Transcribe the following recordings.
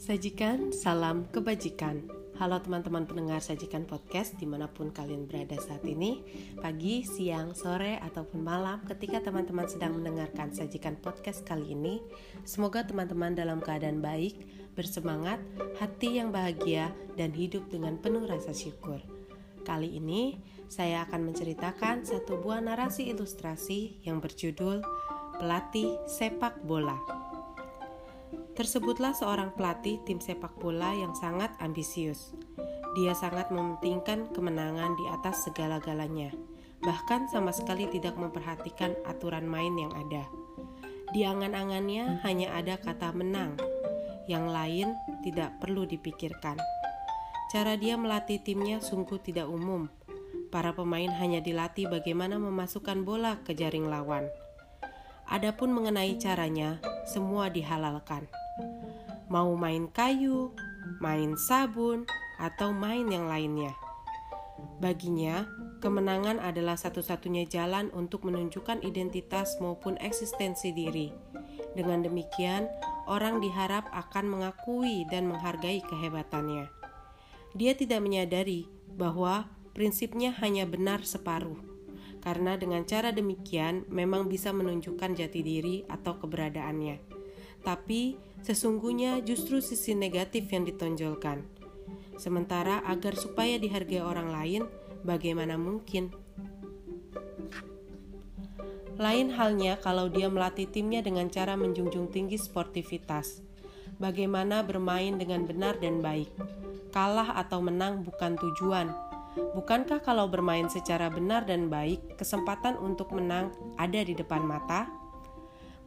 Sajikan salam kebajikan. Halo teman-teman pendengar Sajikan Podcast di mana pun kalian berada saat ini Pagi, siang, sore, ataupun malam ketika teman-teman sedang mendengarkan Sajikan Podcast kali ini Semoga teman-teman dalam keadaan baik, bersemangat, hati yang bahagia, dan hidup dengan penuh rasa syukur Kali ini saya akan menceritakan satu buah narasi ilustrasi yang berjudul Pelatih Sepak Bola Tersebutlah seorang pelatih tim sepak bola yang sangat ambisius. Dia sangat mementingkan kemenangan di atas segala-galanya, bahkan sama sekali tidak memperhatikan aturan main yang ada. Di angan-angannya hanya ada kata menang, yang lain tidak perlu dipikirkan. Cara dia melatih timnya sungguh tidak umum. Para pemain hanya dilatih bagaimana memasukkan bola ke jaring lawan. Adapun mengenai caranya, semua dihalalkan mau main kayu, main sabun, atau main yang lainnya. Baginya, kemenangan adalah satu-satunya jalan untuk menunjukkan identitas maupun eksistensi diri. Dengan demikian, orang diharap akan mengakui dan menghargai kehebatannya. Dia tidak menyadari bahwa prinsipnya hanya benar separuh, karena dengan cara demikian memang bisa menunjukkan jati diri atau keberadaannya tapi sesungguhnya justru sisi negatif yang ditonjolkan. Sementara agar supaya dihargai orang lain, bagaimana mungkin? Lain halnya kalau dia melatih timnya dengan cara menjunjung tinggi sportivitas. Bagaimana bermain dengan benar dan baik. Kalah atau menang bukan tujuan. Bukankah kalau bermain secara benar dan baik, kesempatan untuk menang ada di depan mata?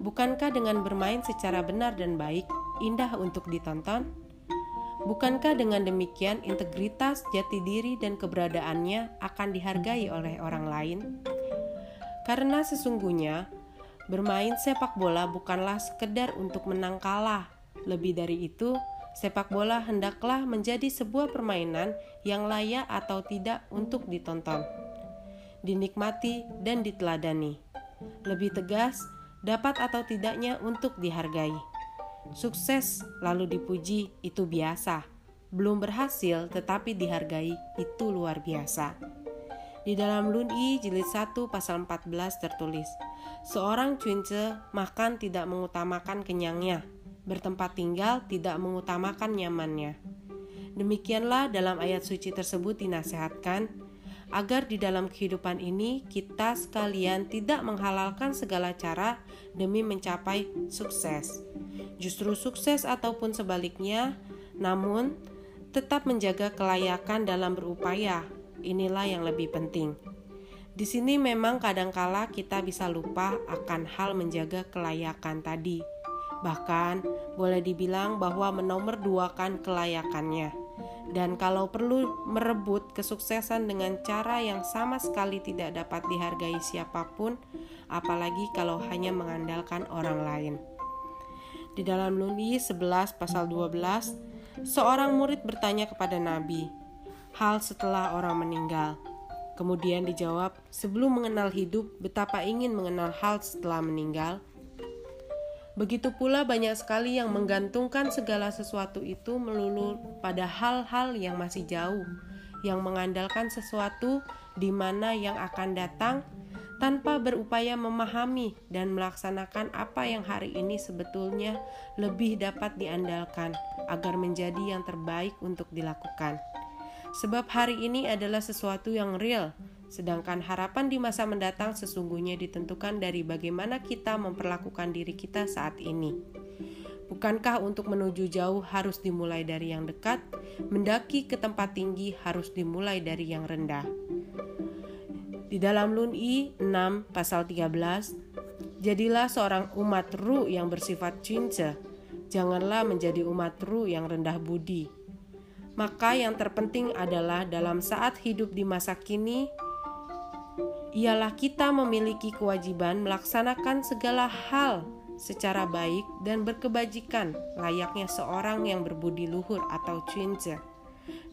Bukankah dengan bermain secara benar dan baik indah untuk ditonton? Bukankah dengan demikian integritas, jati diri, dan keberadaannya akan dihargai oleh orang lain? Karena sesungguhnya bermain sepak bola bukanlah sekedar untuk menang kalah. Lebih dari itu, sepak bola hendaklah menjadi sebuah permainan yang layak atau tidak untuk ditonton, dinikmati, dan diteladani. Lebih tegas, dapat atau tidaknya untuk dihargai. Sukses lalu dipuji itu biasa. Belum berhasil tetapi dihargai itu luar biasa. Di dalam Lun-I jilid 1 pasal 14 tertulis, Seorang cuince makan tidak mengutamakan kenyangnya, bertempat tinggal tidak mengutamakan nyamannya. Demikianlah dalam ayat suci tersebut dinasehatkan, agar di dalam kehidupan ini kita sekalian tidak menghalalkan segala cara demi mencapai sukses. Justru sukses ataupun sebaliknya, namun tetap menjaga kelayakan dalam berupaya. Inilah yang lebih penting. Di sini memang kadangkala kita bisa lupa akan hal menjaga kelayakan tadi. Bahkan boleh dibilang bahwa menomorduakan kelayakannya dan kalau perlu merebut kesuksesan dengan cara yang sama sekali tidak dapat dihargai siapa pun, apalagi kalau hanya mengandalkan orang lain. Di dalam Luni 11 pasal 12, seorang murid bertanya kepada Nabi, hal setelah orang meninggal. Kemudian dijawab, sebelum mengenal hidup, betapa ingin mengenal hal setelah meninggal. Begitu pula banyak sekali yang menggantungkan segala sesuatu itu melulu pada hal-hal yang masih jauh, yang mengandalkan sesuatu di mana yang akan datang tanpa berupaya memahami dan melaksanakan apa yang hari ini sebetulnya lebih dapat diandalkan agar menjadi yang terbaik untuk dilakukan. Sebab hari ini adalah sesuatu yang real, Sedangkan harapan di masa mendatang sesungguhnya ditentukan dari bagaimana kita memperlakukan diri kita saat ini. Bukankah untuk menuju jauh harus dimulai dari yang dekat, mendaki ke tempat tinggi harus dimulai dari yang rendah? Di dalam Lun-I 6 pasal 13, jadilah seorang umat ru yang bersifat cince, janganlah menjadi umat ru yang rendah budi. Maka yang terpenting adalah dalam saat hidup di masa kini, ialah kita memiliki kewajiban melaksanakan segala hal secara baik dan berkebajikan layaknya seorang yang berbudi luhur atau cuince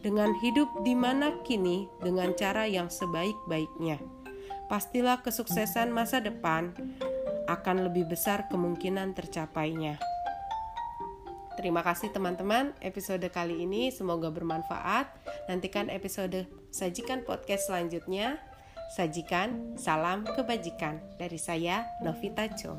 dengan hidup di mana kini dengan cara yang sebaik-baiknya. Pastilah kesuksesan masa depan akan lebih besar kemungkinan tercapainya. Terima kasih teman-teman. Episode kali ini semoga bermanfaat. Nantikan episode Sajikan podcast selanjutnya. Sajikan salam kebajikan dari saya Novita Cho.